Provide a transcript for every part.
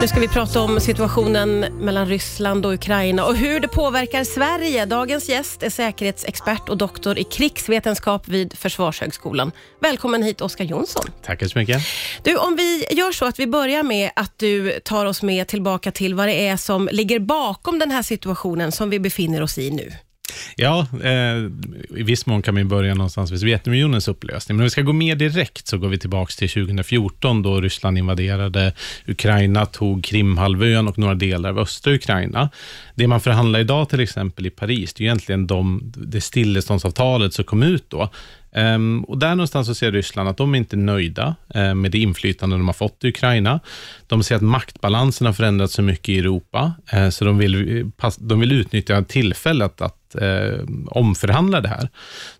Nu ska vi prata om situationen mellan Ryssland och Ukraina och hur det påverkar Sverige. Dagens gäst är säkerhetsexpert och doktor i krigsvetenskap vid Försvarshögskolan. Välkommen hit Oskar Jonsson. Tackar så mycket. Du, om vi gör så att vi börjar med att du tar oss med tillbaka till vad det är som ligger bakom den här situationen som vi befinner oss i nu. Ja, eh, i viss mån kan man börja någonstans vid Sovjetunionens upplösning. Men om vi ska gå mer direkt så går vi tillbaka till 2014 då Ryssland invaderade Ukraina, tog Krimhalvön och några delar av östra Ukraina. Det man förhandlar idag till exempel i Paris, det är egentligen de, det stilleståndsavtalet som kom ut då. Um, och där någonstans så ser Ryssland att de är inte är nöjda uh, med det inflytande de har fått i Ukraina. De ser att maktbalansen har förändrats så mycket i Europa, uh, så de vill, eh, de vill utnyttja tillfället att uh, omförhandla det här.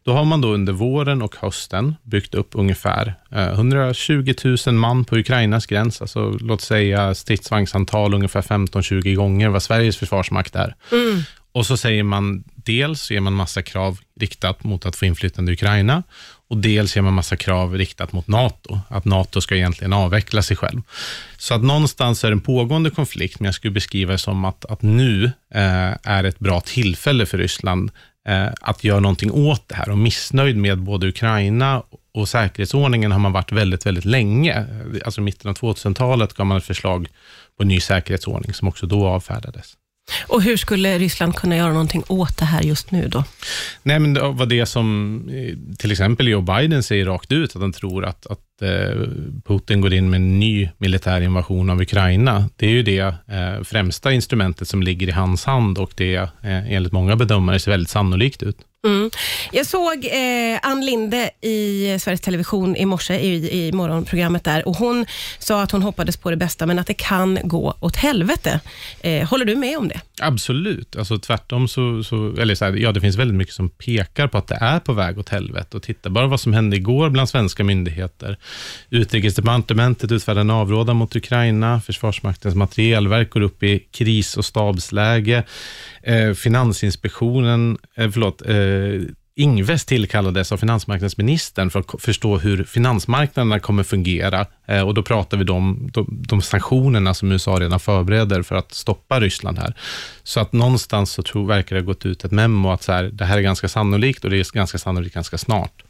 Då har man då under våren och hösten byggt upp ungefär 120 000 man på Ukrainas gräns, alltså låt säga stridsvagnsantal ungefär 15-20 gånger vad Sveriges försvarsmakt är. Mm. Och så säger man, dels ger man massa krav riktat mot att få inflytande i Ukraina och dels ger man massa krav riktat mot NATO, att NATO ska egentligen avveckla sig själv. Så att någonstans är det en pågående konflikt, men jag skulle beskriva det som att, att nu eh, är ett bra tillfälle för Ryssland eh, att göra någonting åt det här och missnöjd med både Ukraina och säkerhetsordningen har man varit väldigt, väldigt länge. Alltså i mitten av 2000-talet gav man ett förslag på en ny säkerhetsordning som också då avfärdades. Och hur skulle Ryssland kunna göra någonting åt det här just nu då? Nej, men det var det som eh, till exempel Joe Biden säger rakt ut, att han tror att, att eh, Putin går in med en ny militär invasion av Ukraina. Det är ju det eh, främsta instrumentet som ligger i hans hand och det enligt många bedömare ser väldigt sannolikt ut. Mm. Jag såg eh, Ann Linde i Sveriges Television i morse, i, i morgonprogrammet där, och hon sa att hon hoppades på det bästa, men att det kan gå åt helvete. Eh, håller du med om det? Absolut. Alltså, tvärtom, så, så, eller så här, ja, det finns väldigt mycket som pekar på att det är på väg åt helvete. Och titta bara vad som hände igår bland svenska myndigheter. Utrikesdepartementet utfärdar en avrådan mot Ukraina, Försvarsmaktens materielverk går upp i kris och stabsläge. Eh, Finansinspektionen, eh, förlåt, eh, Ingves tillkallades av finansmarknadsministern för att förstå hur finansmarknaderna kommer fungera. Eh, och då pratar vi om de, de sanktionerna som USA redan förbereder för att stoppa Ryssland här. Så att någonstans så tror, verkar det ha gått ut ett memo att så här, det här är ganska sannolikt och det är ganska sannolikt ganska snart.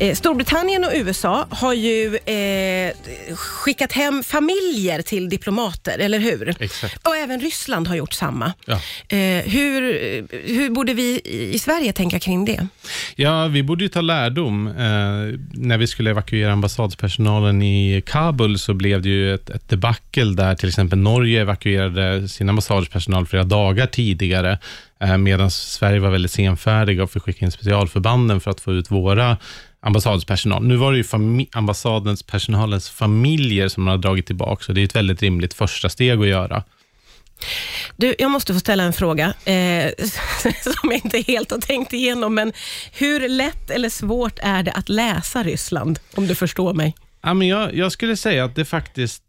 Eh, Storbritannien och USA har ju eh, skickat hem familjer till diplomater, eller hur? Exakt. Och även Ryssland har gjort samma. Ja. Eh, hur, hur borde vi i Sverige tänka kring det? Ja, vi borde ju ta lärdom. Eh, när vi skulle evakuera ambassadspersonalen i Kabul så blev det ju ett, ett debacle där till exempel Norge evakuerade sin ambassadpersonal flera dagar tidigare Eh, medan Sverige var väldigt senfärdiga och fick skicka in specialförbanden för att få ut våra ambassadspersonal. Nu var det ju ambassadens personalens familjer som man har dragit tillbaka, så det är ett väldigt rimligt första steg att göra. Du, jag måste få ställa en fråga eh, som jag inte helt har tänkt igenom, men hur lätt eller svårt är det att läsa Ryssland, om du förstår mig? Ja, men jag, jag skulle säga att det faktiskt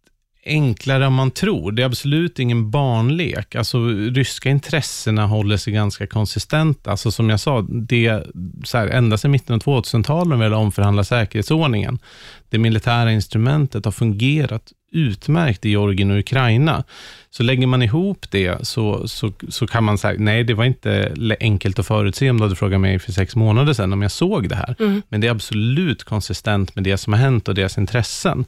enklare än man tror. Det är absolut ingen barnlek. Alltså, ryska intressena håller sig ganska konsistenta. Alltså, som jag sa, det, så här, ända sedan mitten av 2000-talet när vi omförhandla säkerhetsordningen. Det militära instrumentet har fungerat utmärkt i Georgien och Ukraina. Så lägger man ihop det så, så, så kan man säga, nej det var inte enkelt att förutse om du hade frågat mig för sex månader sedan om jag såg det här. Mm. Men det är absolut konsistent med det som har hänt och deras intressen.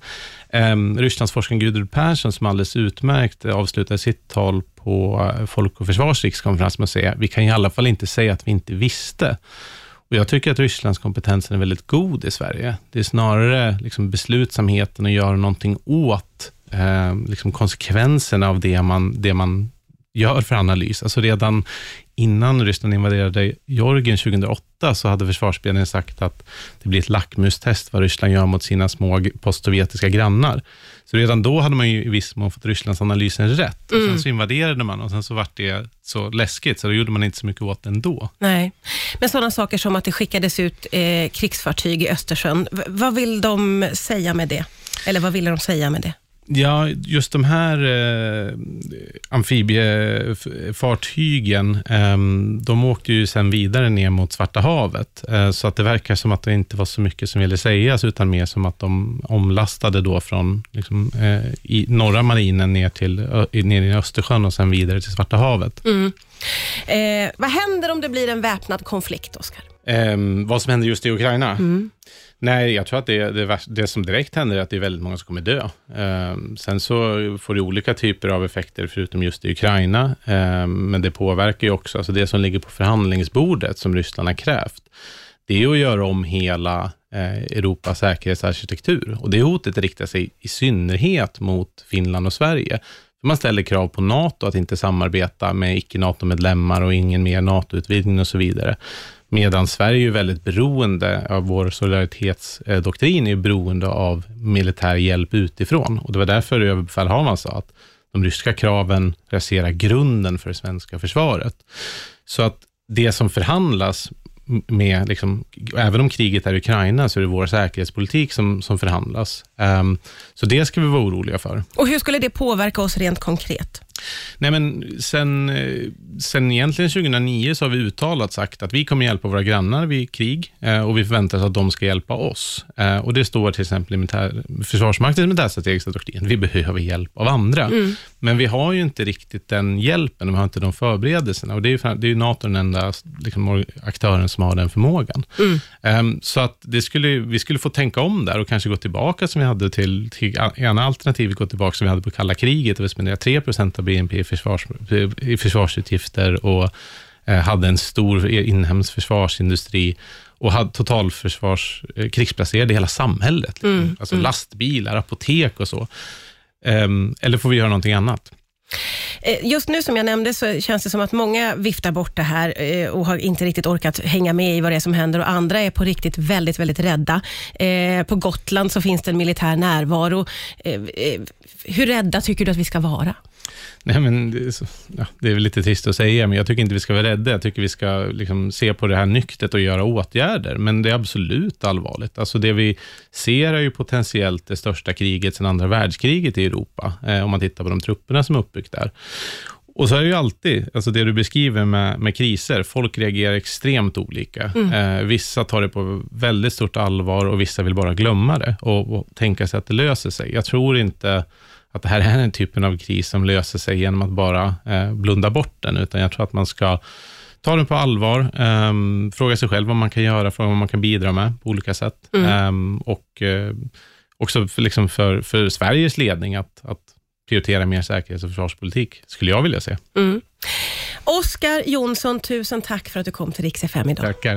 Um, Rysslandsforskaren Gudrun Persson, som alldeles utmärkt avslutade sitt tal på Folk och Försvars rikskonferens med att säga, vi kan i alla fall inte säga att vi inte visste. Och jag tycker att Rysslands kompetensen är väldigt god i Sverige. Det är snarare liksom beslutsamheten att göra någonting åt eh, liksom konsekvenserna av det man, det man gör för analys. Alltså redan innan Ryssland invaderade Georgien 2008, så hade försvarsberedningen sagt att det blir ett lackmustest vad Ryssland gör mot sina små postsovjetiska grannar. Så redan då hade man ju i viss mån fått Rysslandsanalysen rätt. Och mm. Sen så invaderade man och sen så vart det så läskigt, så då gjorde man inte så mycket åt det ändå. Nej, men sådana saker som att det skickades ut eh, krigsfartyg i Östersjön, v vad vill de säga med det? Eller vad ville de säga med det? Ja, just de här eh, amfibiefartygen, eh, de åkte ju sen vidare ner mot Svarta havet, eh, så att det verkar som att det inte var så mycket som ville sägas, utan mer som att de omlastade då från liksom, eh, i norra marinen ner, till, ö, ner i Östersjön och sen vidare till Svarta havet. Mm. Eh, vad händer om det blir en väpnad konflikt, Oskar? Ehm, vad som händer just i Ukraina? Mm. Nej, jag tror att det, det, det som direkt händer är att det är väldigt många som kommer dö. Eh, sen så får det olika typer av effekter, förutom just i Ukraina. eh, men det påverkar ju också, alltså det som ligger på förhandlingsbordet, som Ryssland har krävt, det är att göra om hela eh, Europas säkerhetsarkitektur. Och det hotet riktar sig i synnerhet mot Finland och Sverige. Man ställer krav på NATO att inte samarbeta med icke-NATO-medlemmar och ingen mer NATO-utvidgning och så vidare. Medan Sverige är väldigt beroende av vår solidaritetsdoktrin, är beroende av militär hjälp utifrån. Och det var därför överbefälhavaren sa att de ryska kraven raserar grunden för det svenska försvaret. Så att det som förhandlas med, liksom, även om kriget är i Ukraina, så är det vår säkerhetspolitik som, som förhandlas. Um, så det ska vi vara oroliga för. Och hur skulle det påverka oss rent konkret? Nej, men sen, eh, sen egentligen 2009 så har vi uttalat sagt att vi kommer hjälpa våra grannar vid krig eh, och vi förväntar oss att de ska hjälpa oss. Eh, och Det står till exempel i militär, Försvarsmaktens militärstrategiska doktrin. Vi behöver hjälp av andra. Men vi har ju inte riktigt den hjälpen vi har inte de förberedelserna. Och det är ju, det är ju NATO den enda liksom, aktören som har den förmågan. Ehm, så att det skulle, vi skulle få tänka om där och kanske gå tillbaka som vi hade till, till ena alternativet, gå tillbaka som vi hade på kalla kriget, och vi spenderade 3% av BNP i, försvars, i försvarsutgifter och eh, hade en stor inhemsk försvarsindustri och hade totalförsvars, eh, krigsplacerade hela samhället. Liksom. Alltså lastbilar, apotek och så. Ehm, eller får vi göra någonting annat? Eh, Just nu som jag nämnde så känns det som att många viftar bort det här och har inte riktigt orkat hänga med i vad det är som händer och andra är på riktigt väldigt, väldigt rädda. På Gotland så finns det en militär närvaro. Hur rädda tycker du att vi ska vara? Nej, men det, är så, ja, det är väl lite trist att säga, men jag tycker inte vi ska vara rädda. Jag tycker vi ska liksom se på det här nyktert och göra åtgärder, men det är absolut allvarligt. Alltså det vi ser är ju potentiellt det största kriget sedan andra världskriget i Europa, eh, om man tittar på de trupperna som är uppbyggt där. Och så är det ju alltid, alltså det du beskriver med, med kriser, folk reagerar extremt olika. Eh, vissa tar det på väldigt stort allvar och vissa vill bara glömma det och, och tänka sig att det löser sig. Jag tror inte att det här är den typen av kris som löser sig genom att bara eh, blunda bort den, utan jag tror att man ska ta den på allvar, ehm, fråga sig själv vad man kan göra, fråga vad man kan bidra med på olika sätt. Ehm, och eh, också för, liksom för, för Sveriges ledning att, att prioritera mer säkerhets och försvarspolitik, skulle jag vilja se. Mm. Oskar Jonsson, tusen tack för att du kom till Rix FM idag. Tackar.